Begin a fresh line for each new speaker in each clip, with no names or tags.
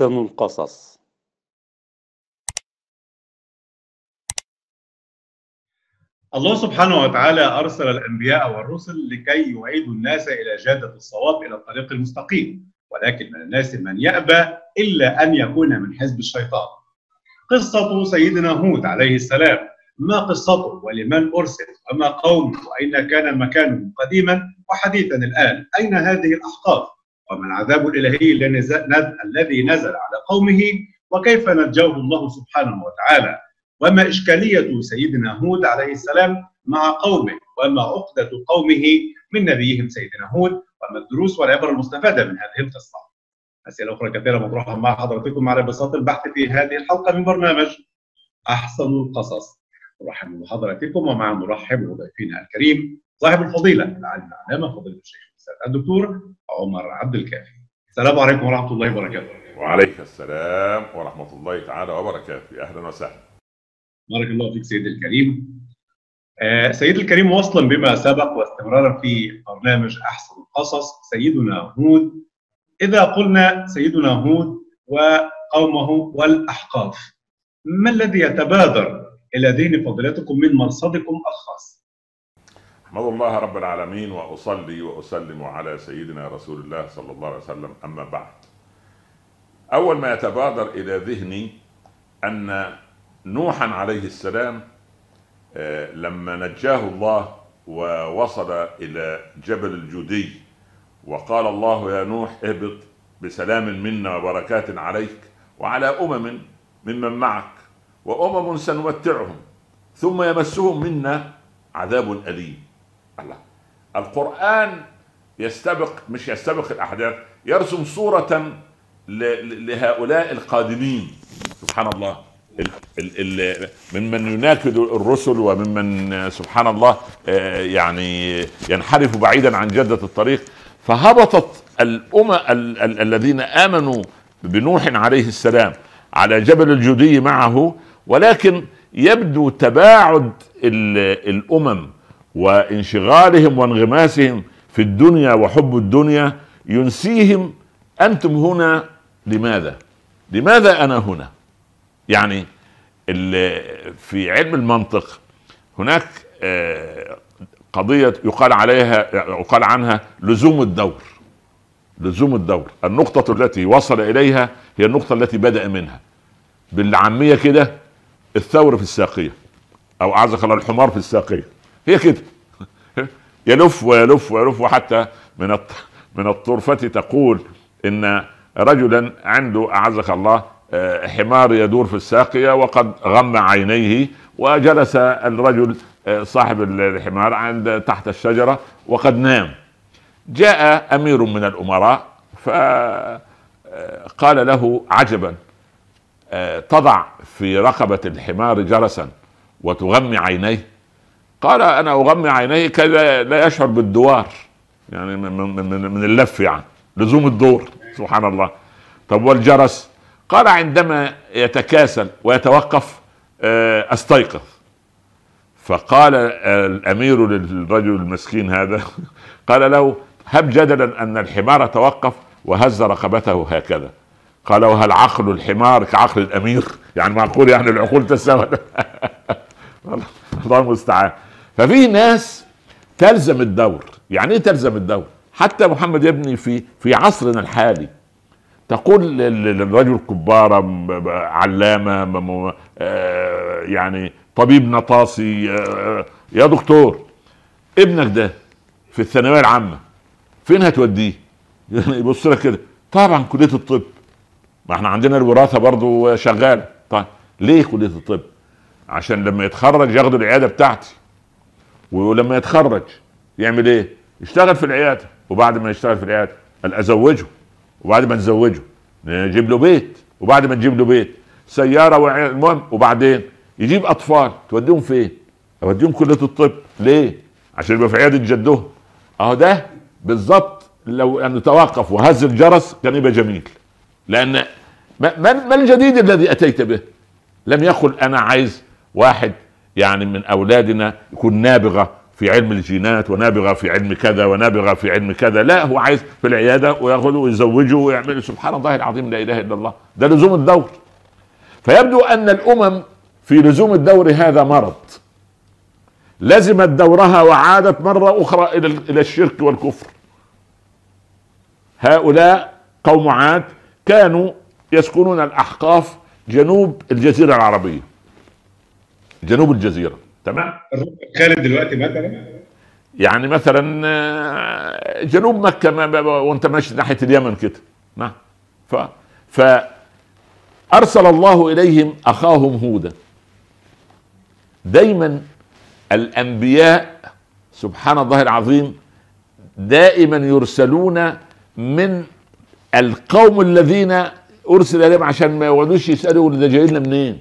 أحسن القصص.
الله سبحانه وتعالى أرسل الأنبياء والرسل لكي يعيدوا الناس إلى جادة الصواب إلى الطريق المستقيم ولكن من الناس من يأبى إلا أن يكون من حزب الشيطان. قصة سيدنا هود عليه السلام ما قصته ولمن أرسل وما قومه وأين كان مكانه قديما وحديثا الآن أين هذه الأحقاف؟ وما العذاب الإلهي الذي نزل على قومه وكيف نجاه الله سبحانه وتعالى؟ وما إشكالية سيدنا هود عليه السلام مع قومه؟ وما عقدة قومه من نبيهم سيدنا هود؟ وما الدروس والعبر المستفادة من هذه القصة؟ أسئلة أخرى كثيرة مطروحة مع حضرتكم على بساط البحث في هذه الحلقة من برنامج أحسن القصص. نرحب بحضراتكم ومع نرحب بضيفنا الكريم صاحب الفضيلة العالم العلامة فضيلة الشيخ الدكتور عمر عبد الكافي. السلام عليكم ورحمة الله وبركاته.
وعليك السلام ورحمة الله تعالى وبركاته. أهلا وسهلا.
بارك الله فيك سيدي الكريم. آه سيدي الكريم وصلا بما سبق واستمرارا في برنامج أحسن القصص سيدنا هود. إذا قلنا سيدنا هود وقومه والأحقاف ما الذي يتبادر إلى ذهن فضيلتكم من مرصدكم الخاص؟
احمد الله رب العالمين وأصلي وأسلم على سيدنا رسول الله صلى الله عليه وسلم أما بعد. أول ما يتبادر إلى ذهني أن نوحا عليه السلام لما نجاه الله ووصل إلى جبل الجودي وقال الله يا نوح اهبط بسلام منا وبركات عليك وعلى أمم ممن معك وأمم سنمتعهم ثم يمسهم منا عذاب أليم الله. القرآن يستبق مش يستبق الأحداث يرسم صورة لهؤلاء القادمين. سبحان الله. ال ال ممن يناكد الرسل وممن سبحان الله يعني ينحرف بعيدا عن جدة الطريق. فهبطت الأمم الذين آمنوا بنوح عليه السلام على جبل الجودي معه ولكن يبدو تباعد الأمم وانشغالهم وانغماسهم في الدنيا وحب الدنيا ينسيهم أنتم هنا لماذا؟ لماذا أنا هنا؟ يعني في علم المنطق هناك قضية يقال عليها يقال عنها لزوم الدور لزوم الدور النقطة التي وصل إليها هي النقطة التي بدأ منها بالعامية كده الثور في الساقية أو أعزك الله الحمار في الساقية هي كده. يلف ويلف ويلف وحتى من من الطرفة تقول إن رجلا عنده أعزك الله حمار يدور في الساقية وقد غم عينيه وجلس الرجل صاحب الحمار عند تحت الشجرة وقد نام. جاء أمير من الأمراء فقال له عجبا تضع في رقبة الحمار جرسا وتغمي عينيه قال أنا أغمي عينيه كذا لا يشعر بالدوار. يعني من, من, من اللف يعني. لزوم الدور سبحان الله. طب والجرس؟ قال عندما يتكاسل ويتوقف أستيقظ. فقال الأمير للرجل المسكين هذا قال له هب جدلا أن الحمار توقف وهز رقبته هكذا. قال وهل عقل الحمار كعقل الأمير؟ يعني معقول يعني العقول تساوي؟ الله المستعان ففي ناس تلزم الدور. يعني إيه تلزم الدور؟ حتى محمد ابني في في عصرنا الحالي. تقول للرجل كبارة علامة يعني طبيب نطاسي يا دكتور ابنك ده في الثانوية العامة فين هتوديه؟ يبص لك كده. طبعا كلية الطب. ما إحنا عندنا الوراثة برضو شغالة طيب ليه كلية الطب؟ عشان لما يتخرج ياخدوا العيادة بتاعتي. ولما يتخرج يعمل إيه؟ يشتغل في العيادة وبعد ما يشتغل في العيادة قال أزوجه وبعد ما نزوجه نجيب له بيت وبعد ما نجيب له بيت سيارة المهم وبعدين يجيب أطفال توديهم فين؟ أوديهم كلية الطب ليه؟ عشان يبقى في عيادة جدهم أهو ده بالظبط لو انه توقف وهز الجرس كان يبقى جميل لأن ما, ما الجديد الذي أتيت به؟ لم يقل أنا عايز واحد يعني من أولادنا يكون نابغة في علم الجينات ونابغة في علم كذا ونابغة في علم كذا. لا هو عايز في العيادة وياخذه ويزوجه ويعمل سبحان الله العظيم لا إله إلا الله. ده لزوم الدور. فيبدو أن الأمم في لزوم الدور هذا مرض. لزمت دورها وعادت مرة أخرى إلى إلى الشرك والكفر. هؤلاء قوم عاد كانوا يسكنون الأحقاف جنوب الجزيرة العربية. جنوب الجزيرة تمام؟
خالد دلوقتي مثلا
يعني مثلا آه، جنوب مكة وانت ماشي ناحية اليمن كده نعم ف فارسل الله إليهم أخاهم هودا. دايما الأنبياء سبحان الله العظيم دائما يرسلون من القوم الذين أرسل إليهم عشان ما يقعدوش يسألوا ده جاي لنا منين.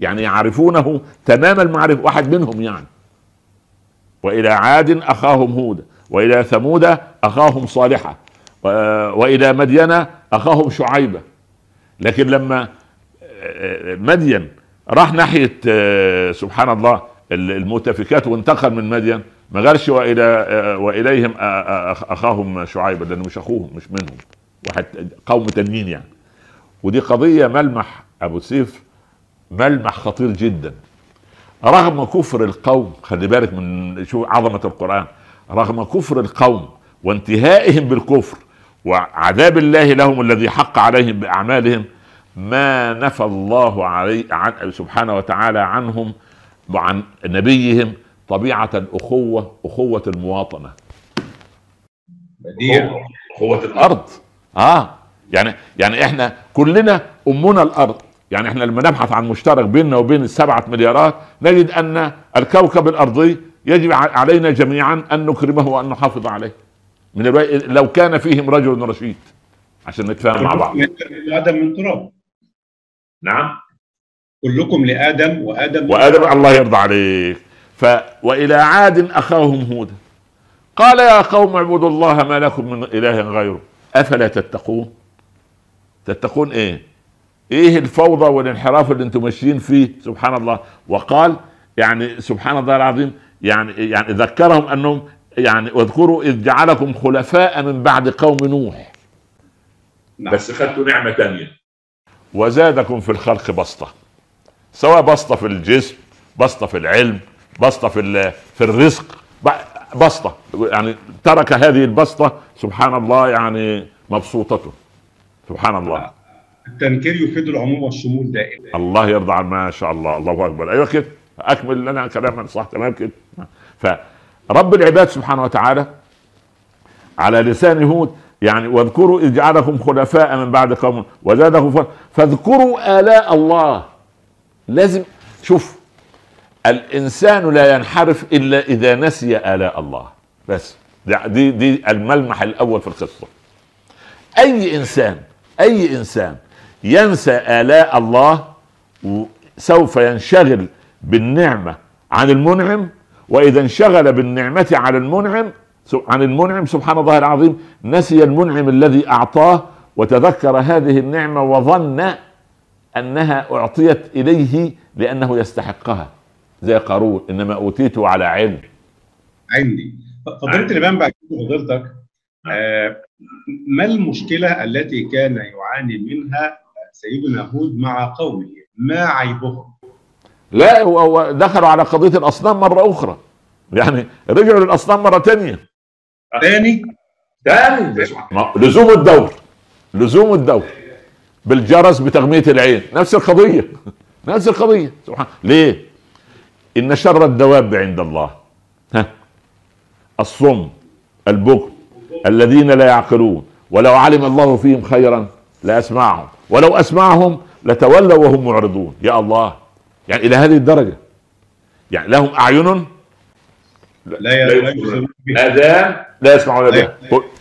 يعني يعرفونه تمام المعرفة واحد منهم يعني. وإلى عاد أخاهم هودا وإلى ثمود أخاهم صالحا وإلى مدين أخاهم شعيبه لكن لما مدين راح ناحية سبحان الله المؤتفكات وانتقل من مدين ما قالش وإلى وإليهم أخاهم شعيبه لأنه مش أخوهم مش منهم واحد قوم تانيين يعني. ودي قضية ملمح أبو سيف ملمح خطير جدا. رغم كفر القوم خلي بالك من شو عظمة القرآن رغم كفر القوم وانتهائهم بالكفر وعذاب الله لهم الذي حق عليهم بأعمالهم ما نفى الله علي عن سبحانه وتعالى عنهم وعن نبيهم طبيعة الأخوة أخوة المواطنة. أخوة الأرض. آه يعني يعني إحنا كلنا أمنا الأرض. يعني إحنا لما نبحث عن مشترك بيننا وبين السبعة مليارات نجد أن الكوكب الأرضي يجب علينا جميعا أن نكرمه وأن نحافظ عليه. من الوقت لو كان فيهم رجل رشيد عشان نتفاهم مع بعض.
آدم من تراب.
نعم.
كلكم لآدم وآدم
وآدم الله يرضى عليك. ف وإلى عاد أخاهم هودا قال يا قوم اعبدوا الله ما لكم من إله غيره. أفلا تتقون؟ تتقون إيه؟ إيه الفوضى والانحراف اللي أنتم ماشيين فيه؟ سبحان الله. وقال يعني سبحان الله العظيم يعني يعني ذكرهم أنهم يعني واذكروا إذ جعلكم خلفاء من بعد قوم نوح. نعم. بس خدتوا نعمة ثانية وزادكم في الخلق بسطة. سواء بسطة في الجسم بسطة في العلم بسطة في في الرزق بسطة. يعني ترك هذه البسطة سبحان الله يعني مبسوطته سبحان الله.
التنكير يفيد العموم والشمول دائما.
الله يرضى عن ما شاء الله. الله أكبر. أيوه كده. أكمل لنا كلامنا صح تمام كده. فرب العباد سبحانه وتعالى على لسان هود يعني واذكروا إذ جعلكم خلفاء من بعد قوم وزادكم فاذكروا آلاء الله. لازم شوف الإنسان لا ينحرف إلا إذا نسي آلاء الله. بس. دي دي الملمح الأول في القصة. أي إنسان أي إنسان ينسى آلاء الله سوف ينشغل بالنعمة عن المنعم وإذا انشغل بالنعمة على المنعم عن المنعم سبحان الله العظيم نسي المنعم الذي أعطاه وتذكر هذه النعمة وظن أنها أعطيت إليه لأنه يستحقها. زي قارون إنما اوتيته على علم.
عندي. فضيلة الإمام بعد فضيلتك آه ما المشكلة التي كان يعاني منها سيدنا هود مع قومه ما عيبهم؟
لا هو دخلوا على قضية الأصنام مرة أخرى. يعني رجعوا للأصنام مرة ثانية
ثاني
ثاني لزوم الدور. لزوم الدور. بالجرس بتغمية العين. نفس القضية. نفس القضية. سبحان ليه؟ إن شر الدواب عند الله. ها؟ الصم البكم الذين لا يعقلون. ولو علم الله فيهم خيرا لأسمعهم. ولو أسمعهم لتولوا وهم معرضون. يا الله. يعني إلى هذه الدرجة. يعني لهم أعين
لا يفقهون
اذان لا يسمعون بها.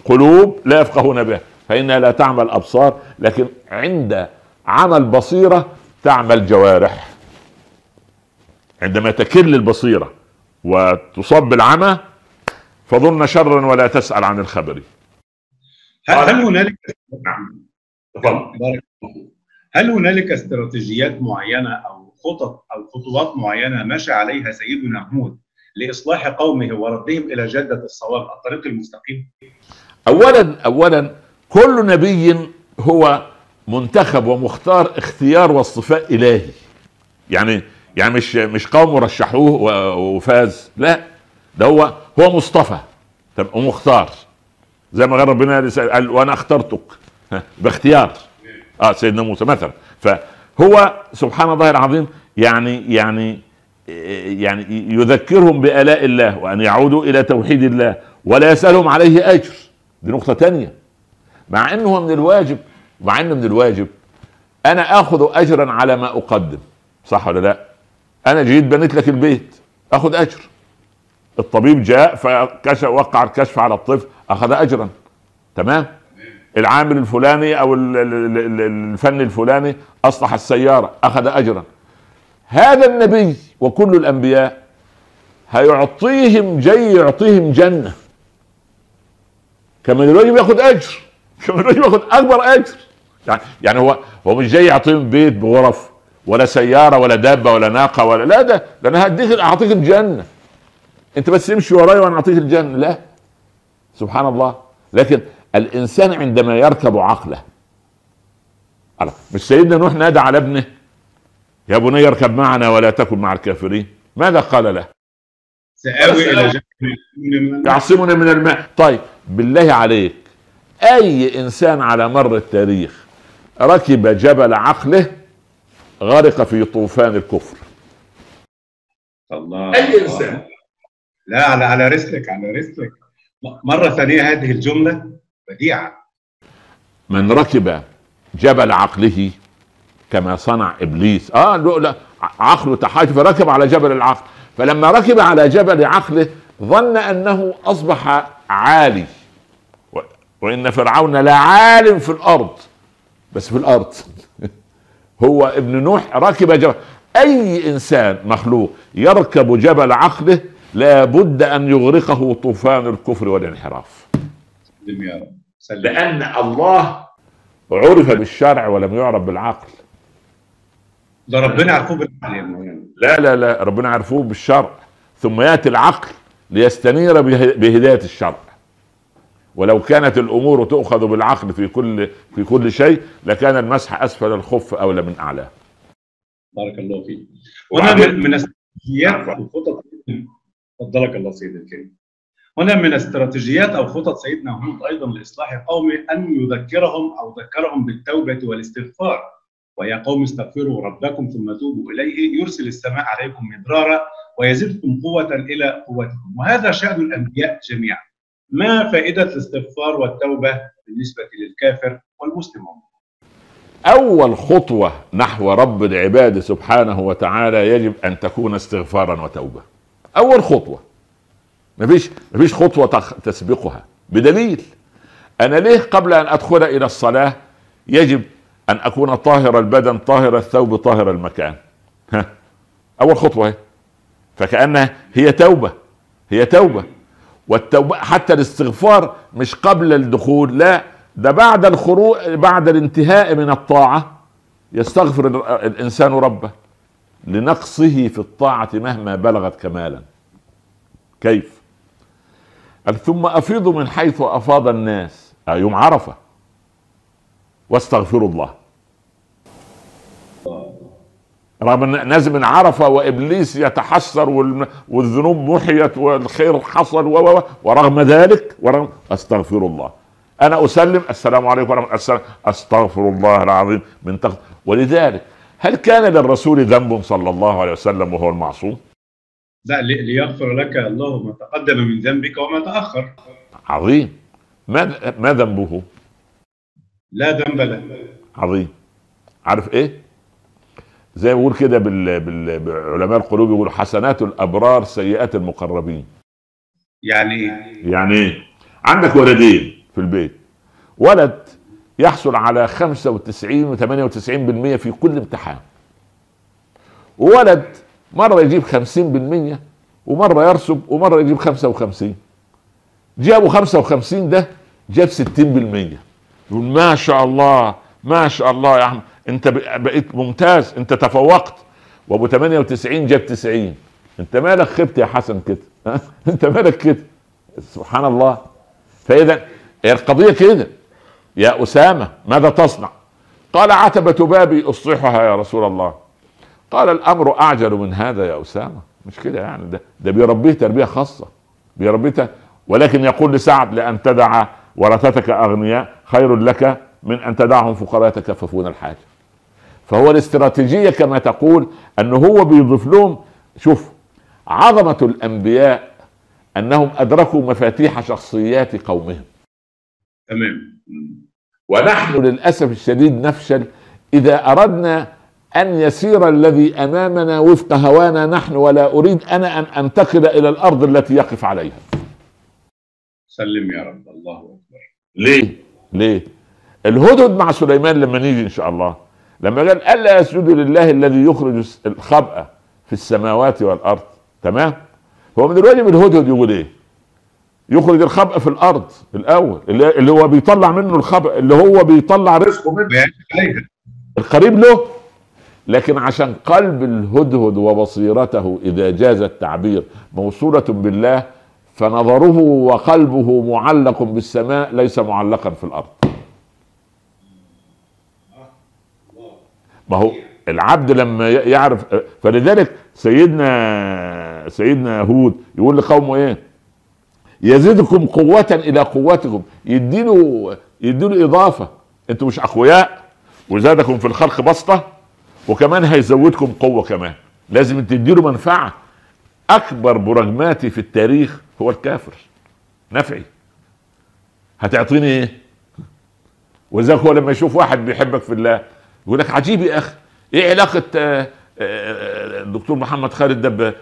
قلوب لا يفقهون بها. فإنها لا تعمل الابصار لكن عند عمل بصيرة تعمل جوارح. عندما تكل البصيره وتصاب بالعمى فظن شرا ولا تسأل عن الخبر.
هل هنالك نعم. تفضل. هل هنالك استراتيجيات معينة أو خطط أو خطوات معينة مشى عليها سيدنا هود لإصلاح قومه وردهم إلى جدة الصواب الطريق المستقيم؟
اولا اولا كل نبي هو منتخب ومختار اختيار واصطفاء إلهي. يعني يعني مش مش قوم رشحوه وفاز لا ده هو هو مصطفى ومختار. زي ما قال ربنا قال وأنا اخترتك. باختيار. آه سيدنا موسى مثلا. فهو سبحان الله العظيم يعني يعني يعني يذكرهم بآلاء الله وأن يعودوا إلى توحيد الله ولا يسألهم عليه أجر. دي نقطة تانية. مع أنه من الواجب مع أنه من الواجب أنا آخذ أجرا على ما أقدم. صح ولا لا؟ أنا جيت بنيت لك البيت أخذ أجر. الطبيب جاء فكشف وقع الكشف على الطفل أخذ أجرا. تمام؟ العامل الفلاني أو الفن الفلاني أصلح السيارة أخذ اجرا. هذا النبي وكل الأنبياء هيعطيهم جاي يعطيهم جنة. كمان الواجب ياخذ أجر. كمان الواجب ياخذ أكبر أجر. يعني يعني هو هو مش جاي يعطيهم بيت بغرف ولا سيارة ولا دابة ولا ناقة ولا لا ده ده أنا هديك اعطيك الجنة. أنت بس امشي ورايا وأنا أعطيك الجنة. لا. سبحان الله. لكن الإنسان عندما يركب عقله. مش سيدنا نوح نادى على ابنه يا بني اركب معنا ولا تكن مع الكافرين. ماذا قال له؟
سآوي إلى
يعصمنا من الماء. طيب بالله عليك أي إنسان على مر التاريخ ركب جبل عقله غرق في طوفان الكفر؟
الله. أي إنسان. لا على على رسلك على رسلك مرة ثانية هذه الجملة. بديعة
من ركب جبل عقله كما صنع إبليس. آه لا عقله تحاج فركب على جبل العقل. فلما ركب على جبل عقله ظن أنه أصبح عالي. وإن فرعون لعال في الأرض. بس في الأرض. هو ابن نوح ركب جبل. أي إنسان مخلوق يركب جبل عقله لابد أن يغرقه طوفان الكفر والانحراف. لأن الله عرف بالشرع ولم يعرف بالعقل.
ده ربنا عرفوه بالعقل
لا لا لا ربنا عرفوه بالشرع. ثم يأتي العقل ليستنير بهداية الشرع. ولو كانت الأمور تؤخذ بالعقل في كل في كل شيء لكان المسح أسفل الخف أولى من اعلاه.
بارك الله فيك. هنا من استراتيجيات الخطط فضلك الله سيدي الكريم. هنا من استراتيجيات أو خطط سيدنا هود أيضا لإصلاح قومه أن يذكرهم أو ذكرهم بالتوبة والاستغفار. ويا قوم استغفروا ربكم ثم توبوا إليه يرسل السماء عليكم مدرارا ويزدكم قوة إلى قوتكم. وهذا شأن الأنبياء جميعا. ما فائدة الاستغفار والتوبة بالنسبة للكافر والمسلم؟
أول خطوة نحو رب العباد سبحانه وتعالى يجب أن تكون استغفارا وتوبة. أول خطوة. مفيش مفيش خطوة تسبقها. بدليل أنا ليه قبل أن أدخل إلى الصلاة يجب أن أكون طاهر البدن طاهر الثوب طاهر المكان؟ ها أول خطوة فكانها هي توبة هي توبة. والتوبة حتى الاستغفار مش قبل الدخول لا ده بعد الخروج بعد الانتهاء من الطاعة. يستغفر الإنسان ربه لنقصه في الطاعة مهما بلغت كمالا. كيف؟ ثم افيضوا من حيث أفاض الناس. يوم عرفة. واستغفروا الله. رغم أن ناس من عرفة وإبليس يتحسر والذنوب محيت والخير حصل ورغم ذلك ورغم استغفر الله. أنا أسلم. السلام عليكم ورحمة الله. أستغفر الله العظيم من تغ... ولذلك هل كان للرسول ذنب صلى الله عليه وسلم وهو المعصوم؟
لا ليغفر لك الله ما تقدم من ذنبك وما تأخر
عظيم ما ما ذنبه؟
لا ذنب له
عظيم عارف إيه؟ زي ما بيقول كده بال... بال... بعلماء القلوب يقولوا حسنات الأبرار سيئات المقربين
يعني إيه؟
يعني إيه؟ عندك ولدين في البيت ولد يحصل على 95 و 98% في كل امتحان وولد مرة يجيب 50% ومرة يرسب ومرة يجيب 55 جابوا 55 ده جاب 60% يقول ما شاء الله ما شاء الله يا أحمد. أنت بقيت ممتاز أنت تفوقت. وأبو 98 جاب 90 أنت مالك خبت يا حسن كده؟ أنت مالك كده؟ سبحان الله. فإذا القضية كده. يا أسامة ماذا تصنع؟ قال عتبة بابي أصلحها يا رسول الله. قال الأمر أعجل من هذا يا أسامة. مش كده يعني؟ ده ده بيربيه تربية خاصة. بيربيه ولكن يقول لسعد لأن تدع ورثتك أغنياء خير لك من أن تدعهم فقراء يتكففون الحاجة. فهو الاستراتيجية كما تقول انه هو بيضيف لهم شوف عظمة الأنبياء أنهم أدركوا مفاتيح شخصيات قومهم.
تمام.
ونحن للأسف الشديد نفشل إذا أردنا أن يسير الذي أمامنا وفق هوانا نحن ولا أريد أنا أن أنتقل إلى الأرض التي يقف عليها.
سلم يا رب. الله أكبر.
ليه؟ ليه؟ الهدهد مع سليمان لما نيجي إن شاء الله لما قال ألا يسجدوا لله الذي يخرج الخبأ في السماوات والأرض؟ تمام؟ هو من الواجب الهدهد يقول إيه؟ يخرج الخبأ في الأرض الأول اللي هو بيطلع منه الخبأ اللي هو بيطلع رزقه منه. القريب له؟ لكن عشان قلب الهدهد وبصيرته إذا جاز التعبير موصولة بالله فنظره وقلبه معلق بالسماء ليس معلقا في الأرض. ما هو العبد لما يعرف فلذلك سيدنا سيدنا هود يقول لقومه إيه؟ يزيدكم قوة إلى قوتكم. يديله يديله إضافة. أنتم مش أقوياء؟ وزادكم في الخلق بسطة؟ وكمان هيزودكم قوة كمان. لازم تديله منفعة. أكبر براجماتي في التاريخ هو الكافر. نفعي. هتعطيني إيه؟ ولذلك هو لما يشوف واحد بيحبك في الله يقول لك عجيب يا أخي. إيه علاقة آه، آه، الدكتور محمد خالد ده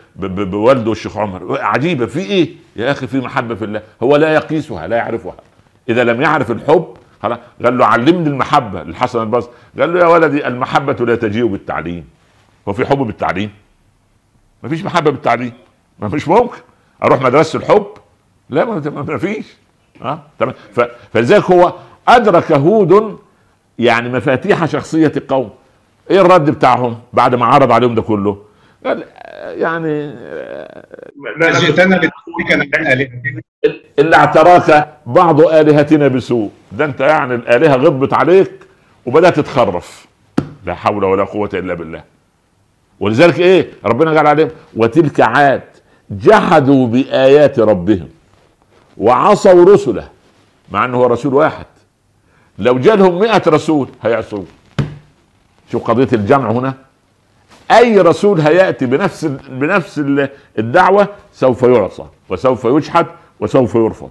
بوالده الشيخ عمر؟ عجيبة. في إيه؟ يا أخي في محبة في الله. هو لا يقيسها لا يعرفها. إذا لم يعرف الحب خلاص قال له علمني المحبة للحسن البصري. قال له يا ولدي المحبة لا تجيء بالتعليم. هو في حب بالتعليم؟ ما فيش محبة بالتعليم. ما فيش ممكن أروح مدرسة الحب؟ لا ما فيش. آه تمام. فلذلك هو أدرك هود يعني مفاتيح شخصية القوم. إيه الرد بتاعهم بعد ما عرض عليهم ده كله؟ قال يعني
ما جئتنا لتهلكنا
إلا اعتراك بعض آلهتنا بسوء. ده أنت يعني الآلهة غضبت عليك وبدأت تتخرف. لا حول ولا قوة إلا بالله. ولذلك إيه؟ ربنا قال عليهم وتلك عاد جحدوا بآيات ربهم وعصوا رسله مع إنه هو رسول واحد. لو جالهم مئة رسول هيعصوا شوف قضية الجمع هنا. أي رسول هيأتي بنفس بنفس الدعوة سوف يعصى وسوف يجحد وسوف يرفض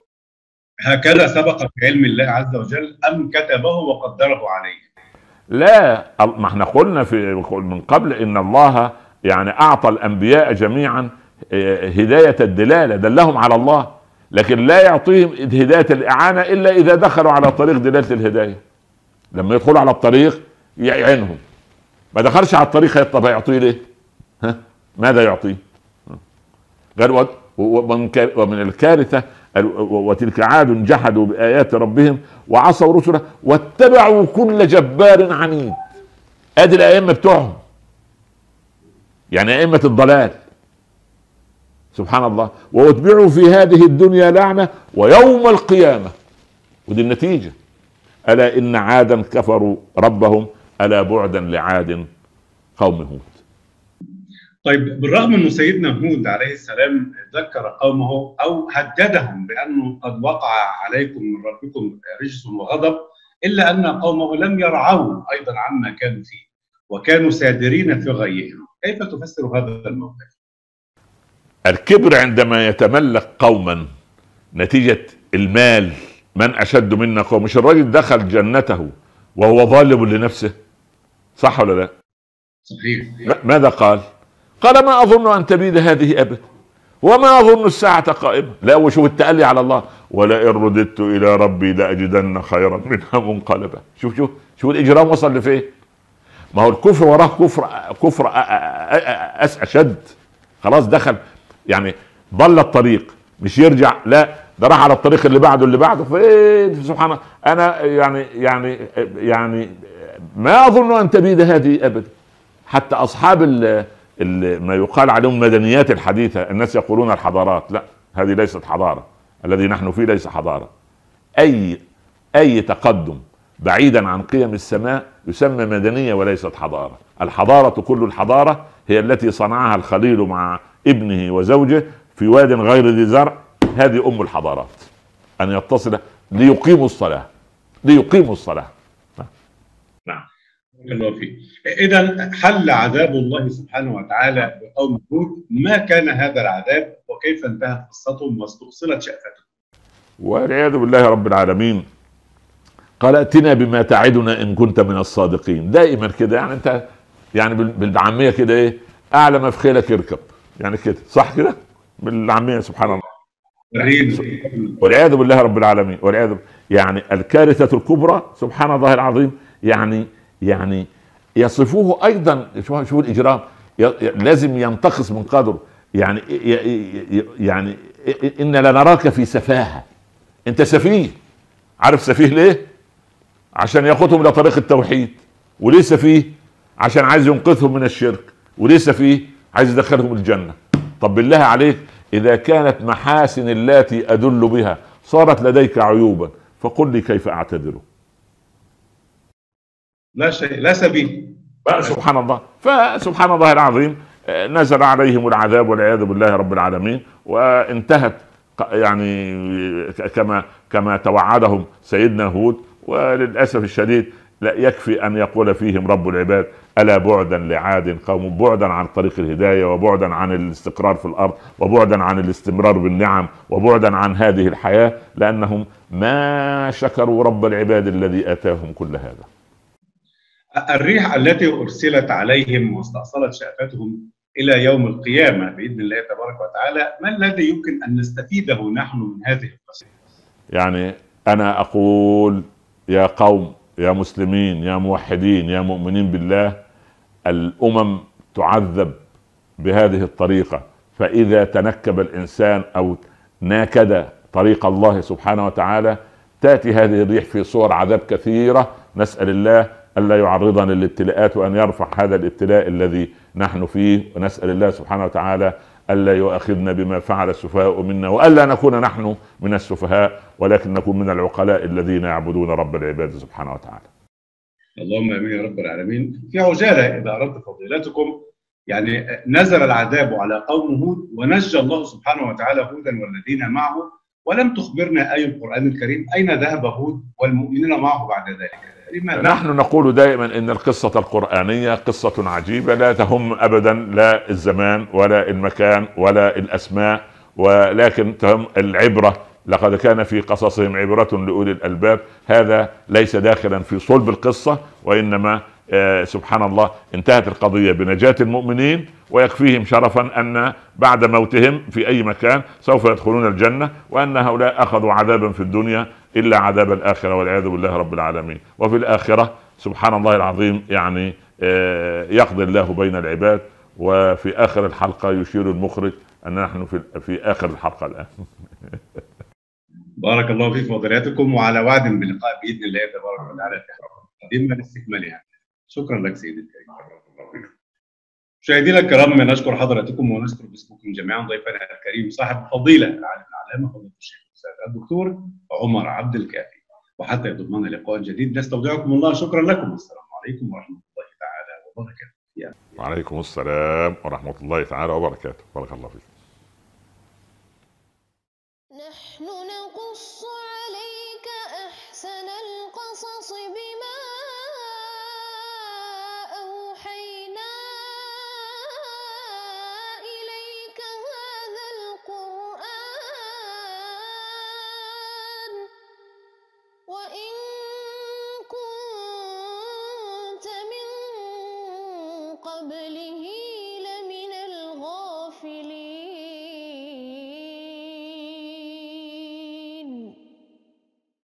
هكذا سبق في علم الله عز وجل أم كتبه وقدره عليه
لا ما إحنا قلنا في من قبل إن الله يعني أعطى الأنبياء جميعا آه، هداية الدلالة دلهم على الله لكن لا يعطيهم هداية الإعانة إلا إذا دخلوا على طريق دلالة الهداية لما يدخلوا على الطريق يعينهم ما دخلش على الطريق طب هيعطيه ليه؟ ها؟ ماذا يعطيه؟ قال ومن الكارثة وتلك عاد جحدوا بآيات ربهم وعصوا رسله واتبعوا كل جبار عنيد. أدي الأئمة بتوعهم. يعني أئمة الضلال. سبحان الله. وأتبعوا في هذه الدنيا لعنة ويوم القيامة. ودي النتيجة. ألا إن عادا كفروا ربهم ألا بعدا لعاد قوم هود.
طيب بالرغم أنه سيدنا هود عليه السلام ذكر قومه أو هددهم بأنه قد وقع عليكم من ربكم رجس وغضب إلا أن قومه لم يرعوا أيضا عما كانوا فيه وكانوا سادرين في غيهم. كيف تفسر هذا الموقف؟
الكبر عندما يتملك قوما نتيجة المال من أشد منا قوم؟ مش الراجل دخل جنته وهو ظالم لنفسه؟ صح ولا لا؟
صحيح.
ماذا قال؟ قال ما أظن أن تبيد هذه أبدا وما أظن الساعة قائمة. لا وشوف التألي على الله. ولئن رددت إلى ربي لأجدن خيرا منها منقلبا. شوف شوف شوف الإجرام وصل لفين؟ ما هو الكفر وراه كفر كفر أشد. خلاص دخل يعني ضل الطريق مش يرجع لا ده راح على الطريق اللي بعده اللي بعده فين؟ سبحان الله. أنا يعني يعني يعني ما أظن أن تبيد هذه ابدا حتى أصحاب ما يقال عليهم مدنيات الحديثة الناس يقولون الحضارات. لا هذه ليست حضارة. الذي نحن فيه ليس حضارة. أي أي تقدم بعيدا عن قيم السماء يسمى مدنية وليست حضارة. الحضارة كل الحضارة هي التي صنعها الخليل مع ابنه وزوجه في واد غير ذي زرع. هذه أم الحضارات. أن يتصل ليقيموا الصلاة. ليقيموا
الصلاة. الله فيك إذا حل عذاب الله سبحانه وتعالى بقوم هود ما كان هذا العذاب وكيف انتهت قصتهم واستؤصلت شأفتهم؟
والعياذ بالله رب العالمين. قال ائتنا بما تعدنا إن كنت من الصادقين. دائما كده يعني أنت يعني بالعامية كده إيه؟ أعلى ما في خيلك يركب. يعني كده صح كده؟ بالعامية سبحان الله. والعياذ بالله رب العالمين. والعياذ يعني الكارثة الكبرى سبحان الله العظيم يعني يعني يصفوه أيضا شوفوا الإجرام؟ لازم ينتقص من قدره. يعني يعني إن لنراك في سفاهة. أنت سفيه. عارف سفيه ليه؟ عشان ياخذهم إلى طريق التوحيد. وليه سفيه؟ عشان عايز ينقذهم من الشرك. وليه سفيه؟ عايز يدخلهم الجنة. طب بالله عليك إذا كانت محاسن اللاتي أدل بها صارت لديك عيوبا فقل لي كيف اعتذر
لا شيء لا سبيل.
سبحان الله. فسبحان الله العظيم نزل عليهم العذاب والعياذ بالله رب العالمين وانتهت يعني كما كما توعدهم سيدنا هود. وللأسف الشديد لا يكفي أن يقول فيهم رب العباد ألا بعدا لعاد قوم بعدا عن طريق الهداية وبعدا عن الاستقرار في الأرض وبعدا عن الاستمرار بالنعم وبعدا عن هذه الحياة لأنهم ما شكروا رب العباد الذي آتاهم كل هذا.
الريح التي أرسلت عليهم واستأصلت شأفتهم إلى يوم القيامة بإذن الله تبارك وتعالى، ما الذي يمكن أن نستفيده نحن من هذه القصة؟
يعني أنا أقول يا قوم يا مسلمين يا موحدين يا مؤمنين بالله الأمم تعذب بهذه الطريقة فإذا تنكب الإنسان أو ناكد طريق الله سبحانه وتعالى تأتي هذه الريح في صور عذاب كثيرة نسأل الله الا يعرضنا للابتلاءات وأن يرفع هذا الابتلاء الذي نحن فيه ونسأل الله سبحانه وتعالى ألا يؤاخذنا بما فعل السفهاء منا وألا نكون نحن من السفهاء ولكن نكون من العقلاء الذين يعبدون رب العباد سبحانه وتعالى.
اللهم آمين يا رب العالمين. في عجاله اذا اردت فضيلتكم يعني نزل العذاب على قوم هود ونجى الله سبحانه وتعالى هودا والذين معه ولم تخبرنا أي القرآن الكريم أين ذهب هود والمؤمنين معه بعد ذلك.
لماذا؟ نحن نقول دائما إن القصة القرآنية قصة عجيبة لا تهم ابدا لا الزمان ولا المكان ولا الأسماء ولكن تهم العبرة. لقد كان في قصصهم عبرة لأولي الألباب. هذا ليس داخلا في صلب القصة وإنما آه سبحان الله انتهت القضية بنجاة المؤمنين ويكفيهم شرفا أن بعد موتهم في أي مكان سوف يدخلون الجنة وأن هؤلاء أخذوا عذابا في الدنيا. إلا عذاب الآخرة والعياذ بالله رب العالمين. وفي الآخرة سبحان الله العظيم يعني آه يقضي الله بين العباد. وفي آخر الحلقة يشير المخرج أن نحن في, في آخر الحلقة الآن.
بارك الله في فضيلتكم وعلى وعد باللقاء بإذن الله تبارك وتعالى في قادمة لاستكمالها. شكرا لك سيدي الكريم. مشاهدينا الكرام نشكر حضراتكم ونشكر باسمكم جميعا ضيفنا الكريم صاحب فضيلة العالم العلامه فضيلة الشيخ الدكتور عمر عبد الكافي. وحتى يضمن لقاء جديد. نستودعكم الله. شكرا لكم. والسلام عليكم ورحمة الله تعالى وبركاته.
وعليكم السلام ورحمة الله تعالى وبركاته. بارك الله فيك.